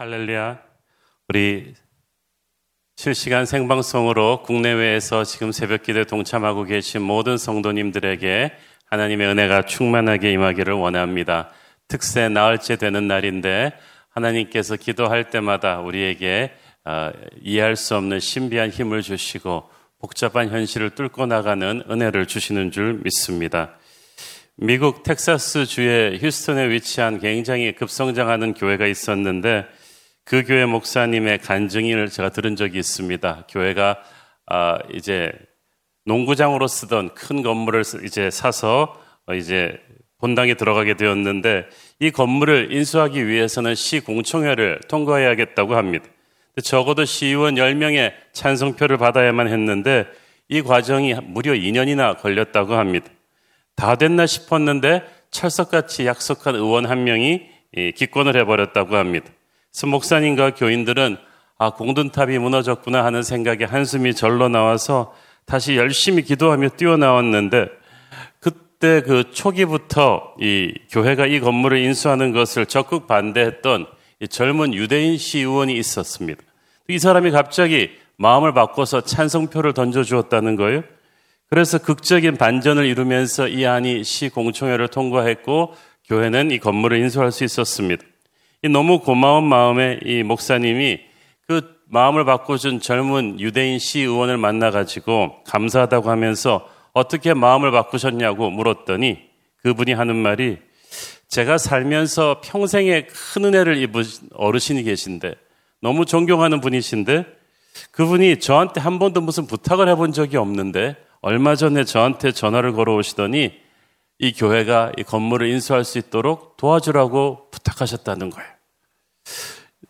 할렐루야. 우리 실시간 생방송으로 국내외에서 지금 새벽 기도에 동참하고 계신 모든 성도님들에게 하나님의 은혜가 충만하게 임하기를 원합니다. 특세 나흘째 되는 날인데 하나님께서 기도할 때마다 우리에게 어, 이해할 수 없는 신비한 힘을 주시고 복잡한 현실을 뚫고 나가는 은혜를 주시는 줄 믿습니다. 미국 텍사스 주의 휴스턴에 위치한 굉장히 급성장하는 교회가 있었는데 그 교회 목사님의 간증을 제가 들은 적이 있습니다. 교회가 아, 이제 농구장으로 쓰던 큰 건물을 이제 사서 어, 이제 본당에 들어가게 되었는데 이 건물을 인수하기 위해서는 시 공청회를 통과해야겠다고 합니다. 적어도 시의원 10명의 찬성표를 받아야만 했는데 이 과정이 무려 2년이나 걸렸다고 합니다. 다 됐나 싶었는데 철석같이 약속한 의원 한 명이 기권을 해버렸다고 합니다. 목사님과 교인들은 아, 공든탑이 무너졌구나 하는 생각에 한숨이 절로 나와서 다시 열심히 기도하며 뛰어나왔는데 그때 그 초기부터 이 교회가 이 건물을 인수하는 것을 적극 반대했던 젊은 유대인 시의원이 있었습니다. 이 사람이 갑자기 마음을 바꿔서 찬성표를 던져주었다는 거예요. 그래서 극적인 반전을 이루면서 이 안이 시 공청회를 통과했고 교회는 이 건물을 인수할 수 있었습니다. 너무 고마운 마음에 이 목사님이 그 마음을 바꿔준 젊은 유대인 시의원을 만나가지고 감사하다고 하면서 어떻게 마음을 바꾸셨냐고 물었더니 그분이 하는 말이 제가 살면서 평생에 큰 은혜를 입은 어르신이 계신데 너무 존경하는 분이신데 그분이 저한테 한 번도 무슨 부탁을 해본 적이 없는데 얼마 전에 저한테 전화를 걸어오시더니 이 교회가 이 건물을 인수할 수 있도록 도와주라고 부탁하셨다는 거예요.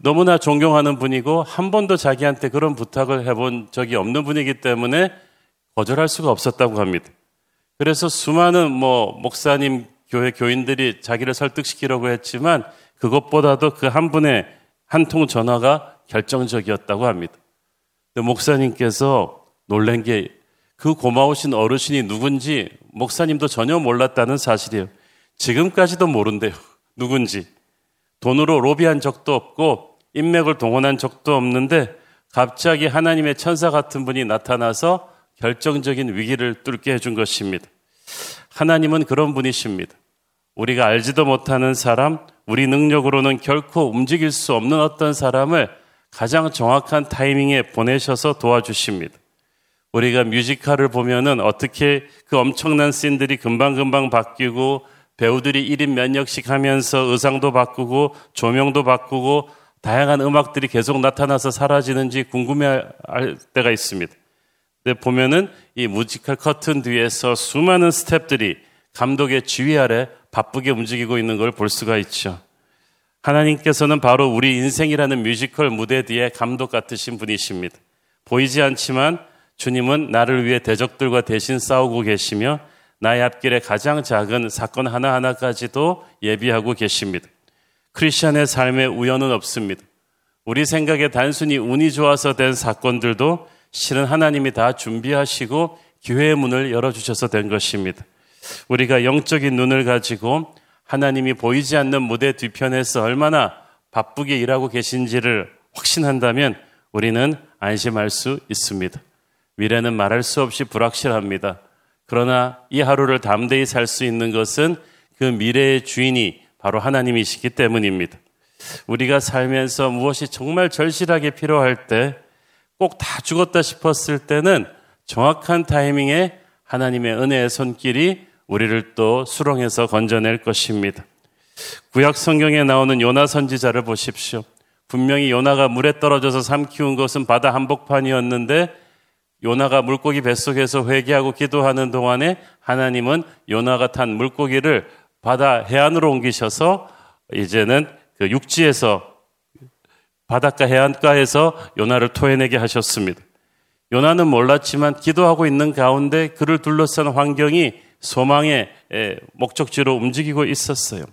너무나 존경하는 분이고 한 번도 자기한테 그런 부탁을 해본 적이 없는 분이기 때문에 거절할 수가 없었다고 합니다. 그래서 수많은 뭐 목사님 교회 교인들이 자기를 설득시키려고 했지만 그것보다도 그 한 분의 한 통 전화가 결정적이었다고 합니다. 목사님께서 놀란 게 그 고마우신 어르신이 누군지 목사님도 전혀 몰랐다는 사실이에요. 지금까지도 모른대요. 누군지. 돈으로 로비한 적도 없고 인맥을 동원한 적도 없는데 갑자기 하나님의 천사 같은 분이 나타나서 결정적인 위기를 뚫게 해준 것입니다. 하나님은 그런 분이십니다. 우리가 알지도 못하는 사람, 우리 능력으로는 결코 움직일 수 없는 어떤 사람을 가장 정확한 타이밍에 보내셔서 도와주십니다. 우리가 뮤지컬을 보면은 어떻게 그 엄청난 씬들이 금방금방 바뀌고 배우들이 1인 몇 역씩 하면서 의상도 바꾸고 조명도 바꾸고 다양한 음악들이 계속 나타나서 사라지는지 궁금해할 때가 있습니다. 근데 보면은 이 뮤지컬 커튼 뒤에서 수많은 스탭들이 감독의 지휘 아래 바쁘게 움직이고 있는 걸 볼 수가 있죠. 하나님께서는 바로 우리 인생이라는 뮤지컬 무대 뒤에 감독 같으신 분이십니다. 보이지 않지만 주님은 나를 위해 대적들과 대신 싸우고 계시며 나의 앞길에 가장 작은 사건 하나하나까지도 예비하고 계십니다. 크리스천의 삶에 우연은 없습니다. 우리 생각에 단순히 운이 좋아서 된 사건들도 실은 하나님이 다 준비하시고 기회의 문을 열어주셔서 된 것입니다. 우리가 영적인 눈을 가지고 하나님이 보이지 않는 무대 뒤편에서 얼마나 바쁘게 일하고 계신지를 확신한다면 우리는 안심할 수 있습니다. 미래는 말할 수 없이 불확실합니다. 그러나 이 하루를 담대히 살 수 있는 것은 그 미래의 주인이 바로 하나님이시기 때문입니다. 우리가 살면서 무엇이 정말 절실하게 필요할 때 꼭 다 죽었다 싶었을 때는 정확한 타이밍에 하나님의 은혜의 손길이 우리를 또 수렁에서 건져낼 것입니다. 구약 성경에 나오는 요나 선지자를 보십시오. 분명히 요나가 물에 떨어져서 삼키운 것은 바다 한복판이었는데 요나가 물고기 뱃속에서 회개하고 기도하는 동안에 하나님은 요나가 탄 물고기를 바다 해안으로 옮기셔서 이제는 그 육지에서 바닷가 해안가에서 요나를 토해내게 하셨습니다. 요나는 몰랐지만 기도하고 있는 가운데 그를 둘러싼 환경이 소망의 목적지로 움직이고 있었어요.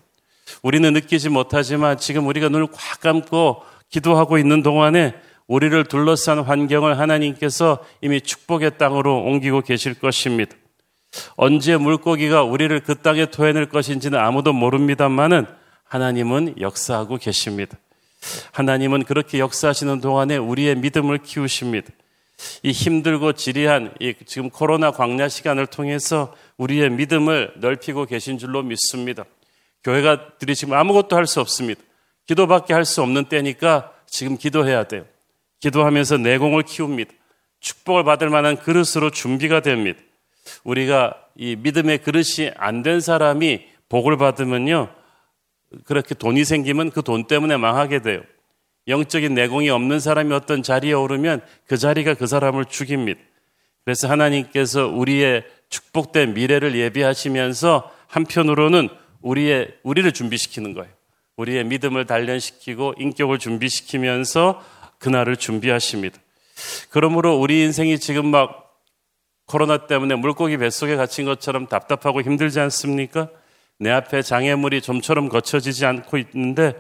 우리는 느끼지 못하지만 지금 우리가 눈을 꽉 감고 기도하고 있는 동안에 우리를 둘러싼 환경을 하나님께서 이미 축복의 땅으로 옮기고 계실 것입니다. 언제 물고기가 우리를 그 땅에 토해낼 것인지는 아무도 모릅니다만은 하나님은 역사하고 계십니다. 하나님은 그렇게 역사하시는 동안에 우리의 믿음을 키우십니다. 이 힘들고 지리한 이 지금 코로나 광야 시간을 통해서 우리의 믿음을 넓히고 계신 줄로 믿습니다. 교회가 들이 지금 아무것도 할 수 없습니다. 기도밖에 할 수 없는 때니까 지금 기도해야 돼요. 기도하면서 내공을 키웁니다. 축복을 받을 만한 그릇으로 준비가 됩니다. 우리가 이 믿음의 그릇이 안 된 사람이 복을 받으면요. 그렇게 돈이 생기면 그 돈 때문에 망하게 돼요. 영적인 내공이 없는 사람이 어떤 자리에 오르면 그 자리가 그 사람을 죽입니다. 그래서 하나님께서 우리의 축복된 미래를 예비하시면서 한편으로는 우리의 우리를 준비시키는 거예요. 우리의 믿음을 단련시키고 인격을 준비시키면서 그날을 준비하십니다. 그러므로 우리 인생이 지금 막 코로나 때문에 물고기 뱃속에 갇힌 것처럼 답답하고 힘들지 않습니까? 내 앞에 장애물이 좀처럼 거쳐지지 않고 있는데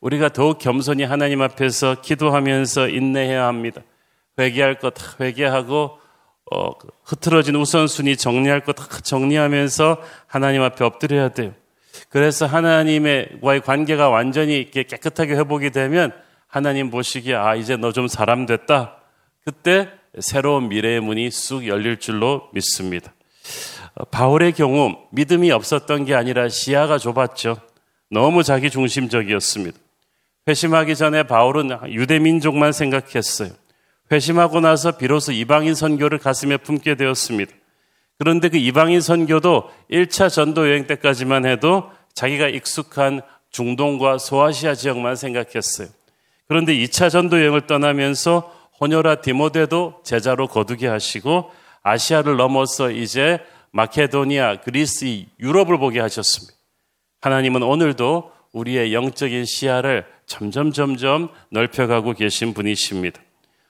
우리가 더욱 겸손히 하나님 앞에서 기도하면서 인내해야 합니다. 회개할 것 회개하고 어, 흐트러진 우선순위 정리할 것 정리하면서 하나님 앞에 엎드려야 돼요. 그래서 하나님과의 관계가 완전히 깨끗하게 회복이 되면 하나님 보시기에 아 이제 너 좀 사람 됐다. 그때 새로운 미래의 문이 쑥 열릴 줄로 믿습니다. 어, 바울의 경우 믿음이 없었던 게 아니라 시야가 좁았죠. 너무 자기 중심적이었습니다. 회심하기 전에 바울은 유대 민족만 생각했어요. 회심하고 나서 비로소 이방인 선교를 가슴에 품게 되었습니다. 그런데 그 이방인 선교도 1차 전도 여행 때까지만 해도 자기가 익숙한 중동과 소아시아 지역만 생각했어요. 그런데 2차 전도 여행을 떠나면서 호녀라 디모데도 제자로 거두게 하시고 아시아를 넘어서 이제 마케도니아, 그리스, 유럽을 보게 하셨습니다. 하나님은 오늘도 우리의 영적인 시야를 점점 점점 넓혀가고 계신 분이십니다.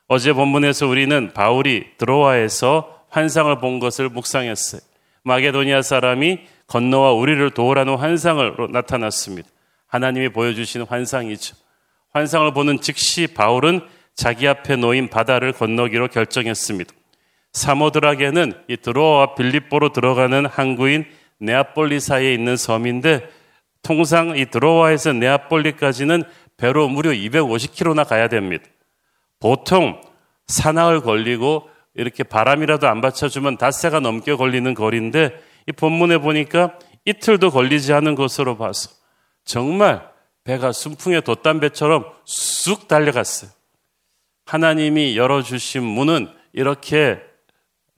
어제 본문에서 우리는 바울이 드로아에서 환상을 본 것을 묵상했어요. 마게도니아 사람이 건너와 우리를 도우라는 환상을 나타났습니다. 하나님이 보여주신 환상이죠. 환상을 보는 즉시 바울은 자기 앞에 놓인 바다를 건너기로 결정했습니다. 사모드락에는 이 드로아와 빌립보로 들어가는 항구인 네아폴리 사이에 있는 섬인데 통상 이 드로아에서 네아폴리까지는 배로 무려 250km나 가야 됩니다. 보통 사나흘 걸리고 이렇게 바람이라도 안 받쳐주면 닷새가 넘게 걸리는 거리인데 이 본문에 보니까 이틀도 걸리지 않은 것으로 봐서 정말 배가 순풍에 돛단 배처럼 쑥 달려갔어요. 하나님이 열어주신 문은 이렇게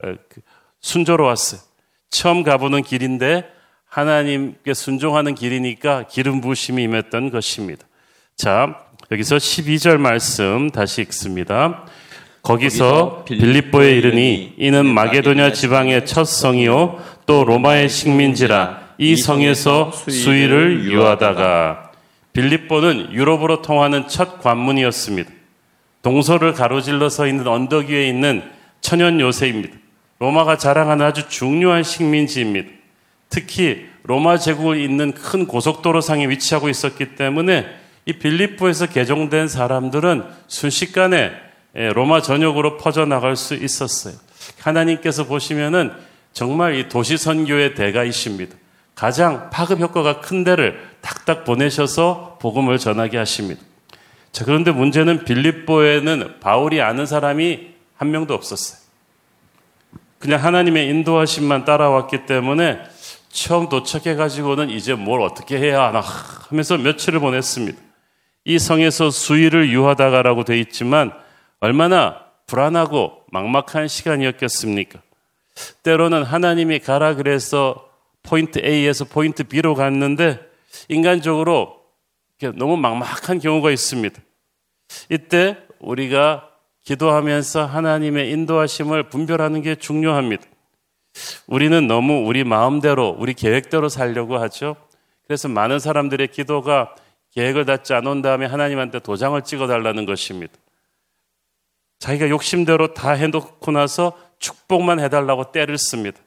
어, 그 순조로웠어요. 처음 가보는 길인데 하나님께 순종하는 길이니까 기름 부심이 임했던 것입니다. 자, 여기서 12절 말씀 다시 읽습니다. 거기서 빌립보에 이르니 이는 마게도냐 지방의 첫 성이요 또 로마의 식민지라 이 성에서 수위를 유하다가 빌립보는 유럽으로 통하는 첫 관문이었습니다. 동서를 가로질러 서 있는 언덕 위에 있는 천연 요새입니다. 로마가 자랑하는 아주 중요한 식민지입니다. 특히 로마 제국을 잇는 큰 고속도로상에 위치하고 있었기 때문에 이 빌립보에서 개종된 사람들은 순식간에 예, 로마 전역으로 퍼져나갈 수 있었어요. 하나님께서 보시면은 정말 이 도시 선교의 대가이십니다. 가장 파급 효과가 큰 데를 탁탁 보내셔서 복음을 전하게 하십니다. 자, 그런데 문제는 빌립보에는 바울이 아는 사람이 한 명도 없었어요. 그냥 하나님의 인도하심만 따라왔기 때문에 처음 도착해가지고는 이제 뭘 어떻게 해야 하나 하면서 며칠을 보냈습니다. 이 성에서 수위를 유하다가라고 돼 있지만 얼마나 불안하고 막막한 시간이었겠습니까? 때로는 하나님이 가라 그래서 포인트 A에서 포인트 B로 갔는데 인간적으로 너무 막막한 경우가 있습니다. 이때 우리가 기도하면서 하나님의 인도하심을 분별하는 게 중요합니다. 우리는 너무 우리 마음대로, 우리 계획대로 살려고 하죠. 그래서 많은 사람들의 기도가 계획을 닫지 않은 다음에 하나님한테 도장을 찍어 달라는 것입니다. 자기가 욕심대로 다 해놓고 나서 축복만 해달라고 때를 씁니다.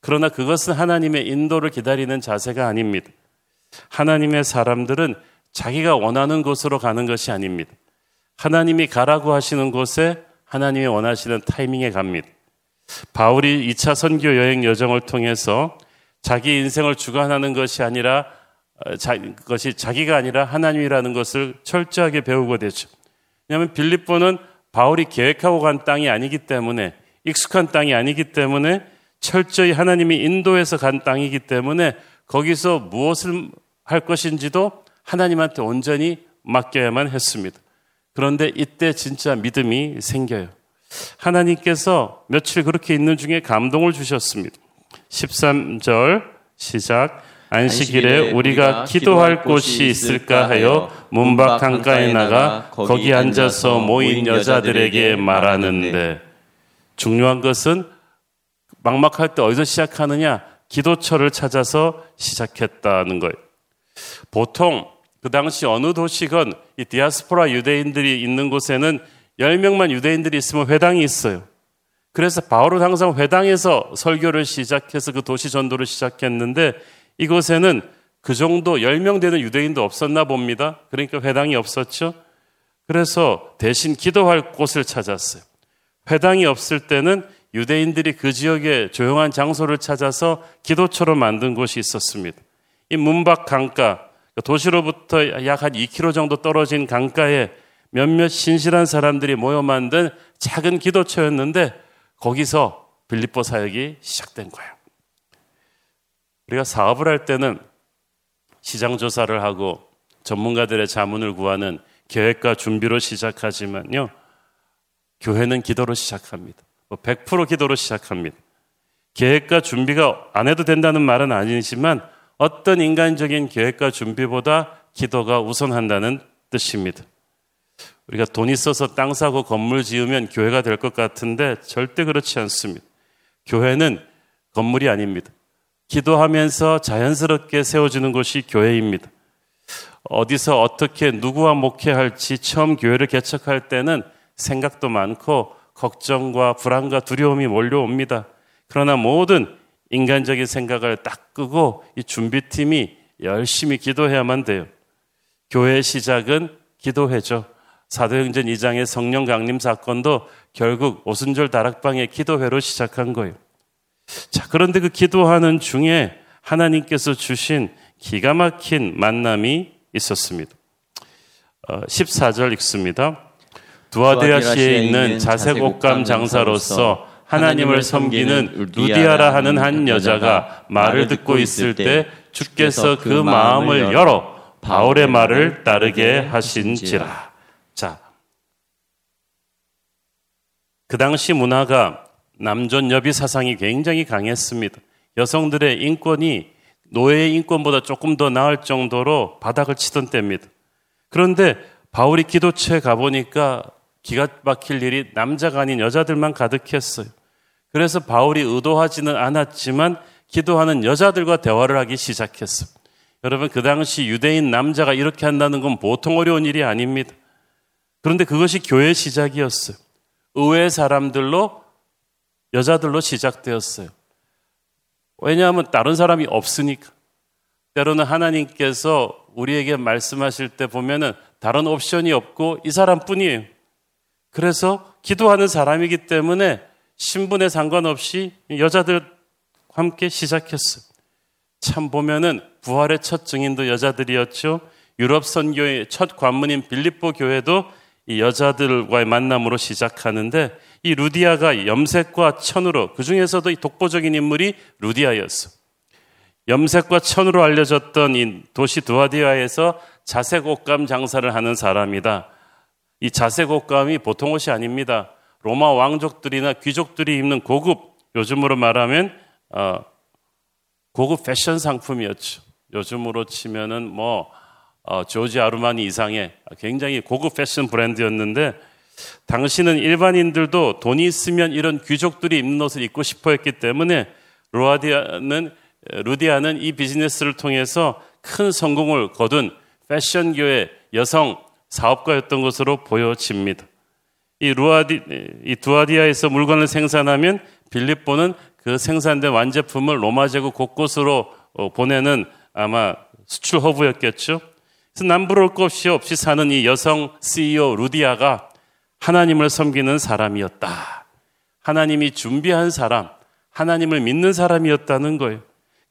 그러나 그것은 하나님의 인도를 기다리는 자세가 아닙니다. 하나님의 사람들은 자기가 원하는 곳으로 가는 것이 아닙니다. 하나님이 가라고 하시는 곳에 하나님이 원하시는 타이밍에 갑니다. 바울이 2차 선교 여행 여정을 통해서 자기 인생을 주관하는 것이 아니라 어, 자, 그것이 자기가 아니라 하나님이라는 것을 철저하게 배우고 되죠. 왜냐하면 빌립보는 바울이 계획하고 간 땅이 아니기 때문에 익숙한 땅이 아니기 때문에 철저히 하나님이 인도해서 간 땅이기 때문에 거기서 무엇을 할 것인지도 하나님한테 온전히 맡겨야만 했습니다. 그런데 이때 진짜 믿음이 생겨요. 하나님께서 며칠 그렇게 있는 중에 감동을 주셨습니다. 13절 시작. 안식일에 우리가 기도할 곳이 있을까 하여 문밖 강가에 나가 거기 앉아서 모인 여자들에게 말하는데 중요한 것은 막막할 때 어디서 시작하느냐? 기도처를 찾아서 시작했다는 거예요. 보통 그 당시 어느 도시건 이 디아스포라 유대인들이 있는 곳에는 10명만 유대인들이 있으면 회당이 있어요. 그래서 바울은 항상 회당에서 설교를 시작해서 그 도시 전도를 시작했는데 이곳에는 그 정도 10명 되는 유대인도 없었나 봅니다. 그러니까 회당이 없었죠. 그래서 대신 기도할 곳을 찾았어요. 회당이 없을 때는 유대인들이 그 지역에 조용한 장소를 찾아서 기도처로 만든 곳이 있었습니다. 이 문밖 강가, 도시로부터 약 한 2km 정도 떨어진 강가에 몇몇 신실한 사람들이 모여 만든 작은 기도처였는데 거기서 빌립보 사역이 시작된 거예요. 우리가 사업을 할 때는 시장 조사를 하고 전문가들의 자문을 구하는 계획과 준비로 시작하지만요. 교회는 기도로 시작합니다. 100%뭐 기도로 시작합니다. 계획과 준비가 안 해도 된다는 말은 아니지만 어떤 인간적인 계획과 준비보다 기도가 우선한다는 뜻입니다. 우리가 돈 있어서 땅 사고 건물 지으면 교회가 될 것 같은데 절대 그렇지 않습니다. 교회는 건물이 아닙니다. 기도하면서 자연스럽게 세워지는 곳이 교회입니다. 어디서 어떻게 누구와 목회할지 처음 교회를 개척할 때는 생각도 많고 걱정과 불안과 두려움이 몰려옵니다. 그러나 모든 인간적인 생각을 딱 끄고 이 준비팀이 열심히 기도해야만 돼요. 교회의 시작은 기도회죠. 사도행전 2장의 성령 강림 사건도 결국 오순절 다락방의 기도회로 시작한 거예요. 자, 그런데 그 기도하는 중에 하나님께서 주신 기가 막힌 만남이 있었습니다. 14절 어, 읽습니다. 두아데아시에 있는 자색옥감 장사로서 하나님을 섬기는 루디아라 하는 한 여자가 말을 듣고 있을 때 주께서 그 마음을 열어 바울의 말을 따르게 하신지라. 자, 그 당시 문화가 남존 여비 사상이 굉장히 강했습니다. 여성들의 인권이 노예의 인권보다 조금 더 나을 정도로 바닥을 치던 때입니다. 그런데 바울이 기도처에 가보니까 기가 막힐 일이 남자가 아닌 여자들만 가득했어요. 그래서 바울이 의도하지는 않았지만 기도하는 여자들과 대화를 하기 시작했어요. 여러분, 그 당시 유대인 남자가 이렇게 한다는 건 보통 어려운 일이 아닙니다. 그런데 그것이 교회 시작이었어요. 의외의 사람들로, 여자들로 시작되었어요. 왜냐하면 다른 사람이 없으니까. 때로는 하나님께서 우리에게 말씀하실 때 보면은 다른 옵션이 없고 이 사람뿐이에요. 그래서 기도하는 사람이기 때문에 신분에 상관없이 여자들 함께 시작했어요. 참 보면은 부활의 첫 증인도 여자들이었죠. 유럽 선교의 첫 관문인 빌립보 교회도 이 여자들과의 만남으로 시작하는데 이 루디아가 염색과 천으로 그 중에서도 이 독보적인 인물이 루디아였어. 염색과 천으로 알려졌던 이 도시 두아디아에서 자색 옷감 장사를 하는 사람이다. 이 자색 옷감이 보통 옷이 아닙니다. 로마 왕족들이나 귀족들이 입는 고급, 요즘으로 말하면 어, 고급 패션 상품이었죠. 요즘으로 치면은 뭐 어, 조지 아르마니 이상의 굉장히 고급 패션 브랜드였는데 당신은 일반인들도 돈이 있으면 이런 귀족들이 입는 옷을 입고 싶어 했기 때문에 루아디아는 루디아는 이 비즈니스를 통해서 큰 성공을 거둔 패션교의 여성 사업가였던 것으로 보여집니다. 이 루아디, 이 두아디아에서 물건을 생산하면 빌립보는 그 생산된 완제품을 로마 제국 곳곳으로 어, 보내는 아마 수출 허브였겠죠. 그래서 남부러울 것이 없이 사는 이 여성 CEO 루디아가 하나님을 섬기는 사람이었다. 하나님이 준비한 사람, 하나님을 믿는 사람이었다는 거예요.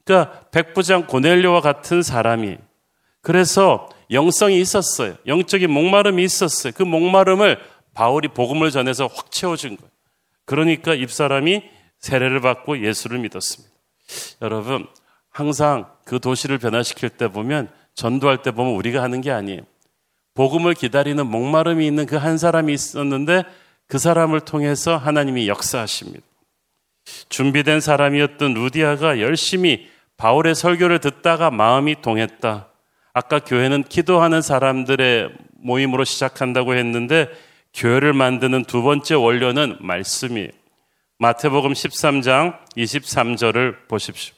그러니까 백부장 고넬료와 같은 사람이 그래서 영성이 있었어요. 영적인 목마름이 있었어요. 그 목마름을 바울이 복음을 전해서 확 채워준 거예요. 그러니까 입사람이 세례를 받고 예수를 믿었습니다. 여러분, 항상 그 도시를 변화시킬 때 보면 전도할 때 보면 우리가 하는 게 아니에요. 복음을 기다리는 목마름이 있는 그 한 사람이 있었는데 그 사람을 통해서 하나님이 역사하십니다. 준비된 사람이었던 루디아가 열심히 바울의 설교를 듣다가 마음이 동했다. 아까 교회는 기도하는 사람들의 모임으로 시작한다고 했는데 교회를 만드는 두 번째 원료는 말씀이에요. 마태복음 13장 23절을 보십시오.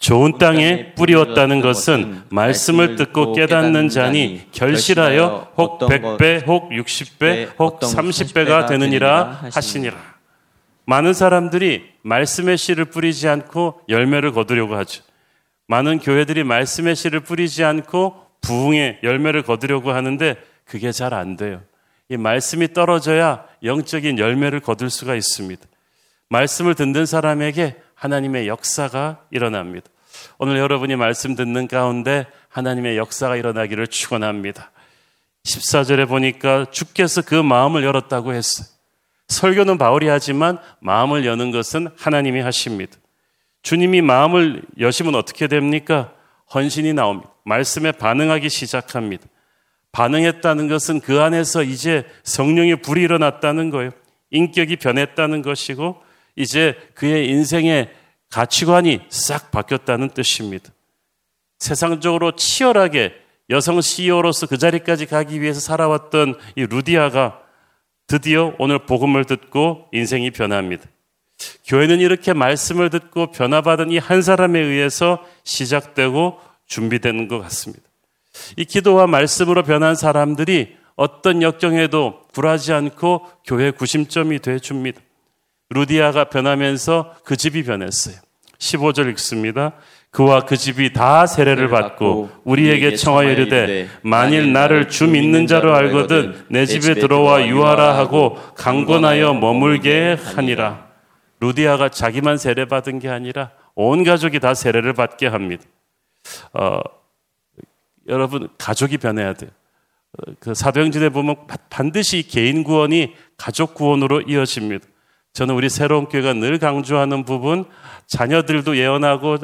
좋은 땅에 뿌리었다는 것은 말씀을 듣고 깨닫는 자니 결실하여 혹 100배, 혹 60배, 혹 30배가 되느니라 하시니라. 많은 사람들이 말씀의 씨를 뿌리지 않고 열매를 거두려고 하죠. 많은 교회들이 말씀의 씨를 뿌리지 않고 부흥의 열매를 거두려고 하는데 그게 잘 안 돼요. 이 말씀이 떨어져야 영적인 열매를 거둘 수가 있습니다. 말씀을 듣는 사람에게 하나님의 역사가 일어납니다. 오늘 여러분이 말씀 듣는 가운데 하나님의 역사가 일어나기를 축원합니다. 14절에 보니까 주께서 그 마음을 열었다고 했어요. 설교는 바울이 하지만 마음을 여는 것은 하나님이 하십니다. 주님이 마음을 여시면 어떻게 됩니까? 헌신이 나옵니다. 말씀에 반응하기 시작합니다. 반응했다는 것은 그 안에서 이제 성령의 불이 일어났다는 거예요. 인격이 변했다는 것이고 이제 그의 인생의 가치관이 싹 바뀌었다는 뜻입니다. 세상적으로 치열하게 여성 CEO로서 그 자리까지 가기 위해서 살아왔던 이 루디아가 드디어 오늘 복음을 듣고 인생이 변합니다. 교회는 이렇게 말씀을 듣고 변화받은 이 한 사람에 의해서 시작되고 준비되는 것 같습니다. 이 기도와 말씀으로 변한 사람들이 어떤 역경에도 굴하지 않고 교회 구심점이 돼 줍니다. 루디아가 변하면서 그 집이 변했어요. 15절 읽습니다. 그와 그 집이 다 세례를 받고 우리에게 청하여 이르되 만일 나를 주 믿는 자로 알거든 내 집에 들어와 유하라 하고 강권하여 머물게 하니라. 루디아가 자기만 세례 받은 게 아니라 온 가족이 다 세례를 받게 합니다. 어, 여러분 가족이 변해야 돼요. 어, 그 사도행전에 보면 반드시 개인 구원이 가족 구원으로 이어집니다. 저는 우리 새로운 교회가 늘 강조하는 부분, 자녀들도 예언하고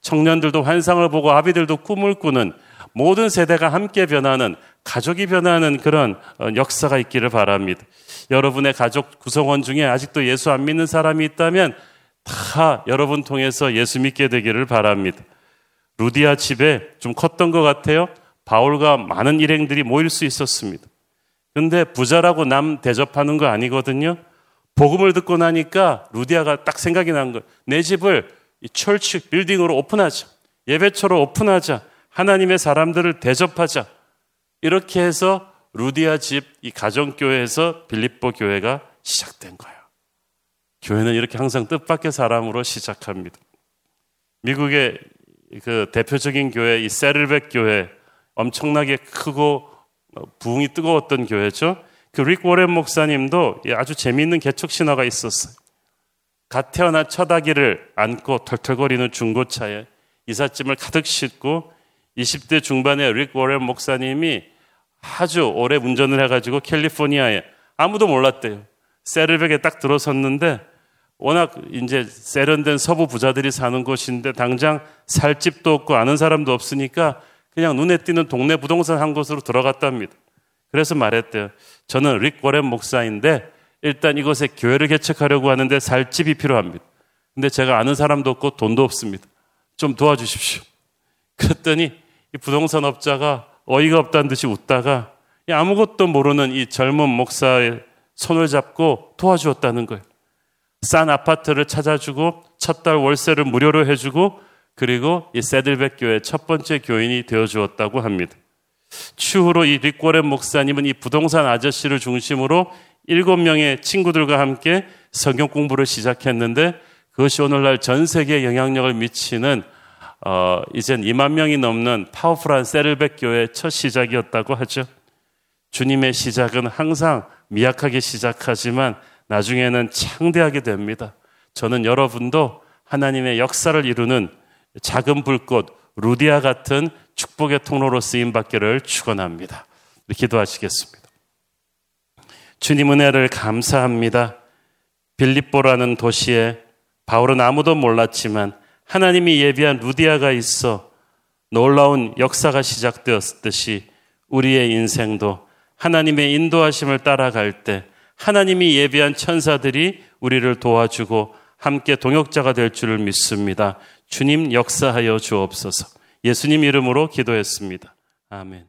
청년들도 환상을 보고 아비들도 꿈을 꾸는 모든 세대가 함께 변하는 가족이 변하는 그런 어, 역사가 있기를 바랍니다. 여러분의 가족 구성원 중에 아직도 예수 안 믿는 사람이 있다면 다 여러분 통해서 예수 믿게 되기를 바랍니다. 루디아 집에 좀 컸던 것 같아요. 바울과 많은 일행들이 모일 수 있었습니다. 근데 부자라고 남 대접하는 거 아니거든요. 복음을 듣고 나니까 루디아가 딱 생각이 난 거예요. 내 집을 이 철치 빌딩으로 오픈하자. 예배처로 오픈하자. 하나님의 사람들을 대접하자. 이렇게 해서 루디아 집 이 가정교회에서 빌립보 교회가 시작된 거예요. 교회는 이렇게 항상 뜻밖의 사람으로 시작합니다. 미국의 그 대표적인 교회 이 세르백 교회 엄청나게 크고 부흥이 뜨거웠던 교회죠. 그릭 워렌 목사님도 아주 재미있는 개척 신화가 있었어요. 갓 태어난 첫 아기를 안고 털털거리는 중고차에 이삿짐을 가득 싣고 20대 중반의 릭 워렌 목사님이 아주 오래 운전을 해가지고 캘리포니아에 아무도 몰랐대요. 세르백에 딱 들어섰는데 워낙 이제 세련된 서부 부자들이 사는 곳인데 당장 살 집도 없고 아는 사람도 없으니까 그냥 눈에 띄는 동네 부동산 한 곳으로 들어갔답니다. 그래서 말했대요. 저는 릭 워렌 목사인데 일단 이곳에 교회를 개척하려고 하는데 살 집이 필요합니다. 근데 제가 아는 사람도 없고 돈도 없습니다. 좀 도와주십시오. 그랬더니 이 부동산 업자가 어이가 없다는 듯이 웃다가 아무것도 모르는 이 젊은 목사의 손을 잡고 도와주었다는 거예요. 싼 아파트를 찾아주고 첫 달 월세를 무료로 해주고 그리고 이 세들백 교회 첫 번째 교인이 되어 주었다고 합니다. 추후로 이 릭고렌 목사님은 이 부동산 아저씨를 중심으로 일곱 명의 친구들과 함께 성경 공부를 시작했는데 그것이 오늘날 전 세계에 영향력을 미치는 어, 이젠 2만 명이 넘는 파워풀한 세르백 교회의 첫 시작이었다고 하죠. 주님의 시작은 항상 미약하게 시작하지만 나중에는 창대하게 됩니다. 저는 여러분도 하나님의 역사를 이루는 작은 불꽃 루디아 같은 축복의 통로로 쓰임 받기를 축원합니다. 기도하시겠습니다. 주님 은혜를 감사합니다. 빌립보라는 도시에 바울은 아무도 몰랐지만 하나님이 예비한 루디아가 있어 놀라운 역사가 시작되었듯이 우리의 인생도 하나님의 인도하심을 따라갈 때 하나님이 예비한 천사들이 우리를 도와주고 함께 동역자가 될 줄을 믿습니다. 주님 역사하여 주옵소서. 예수님 이름으로 기도했습니다. 아멘.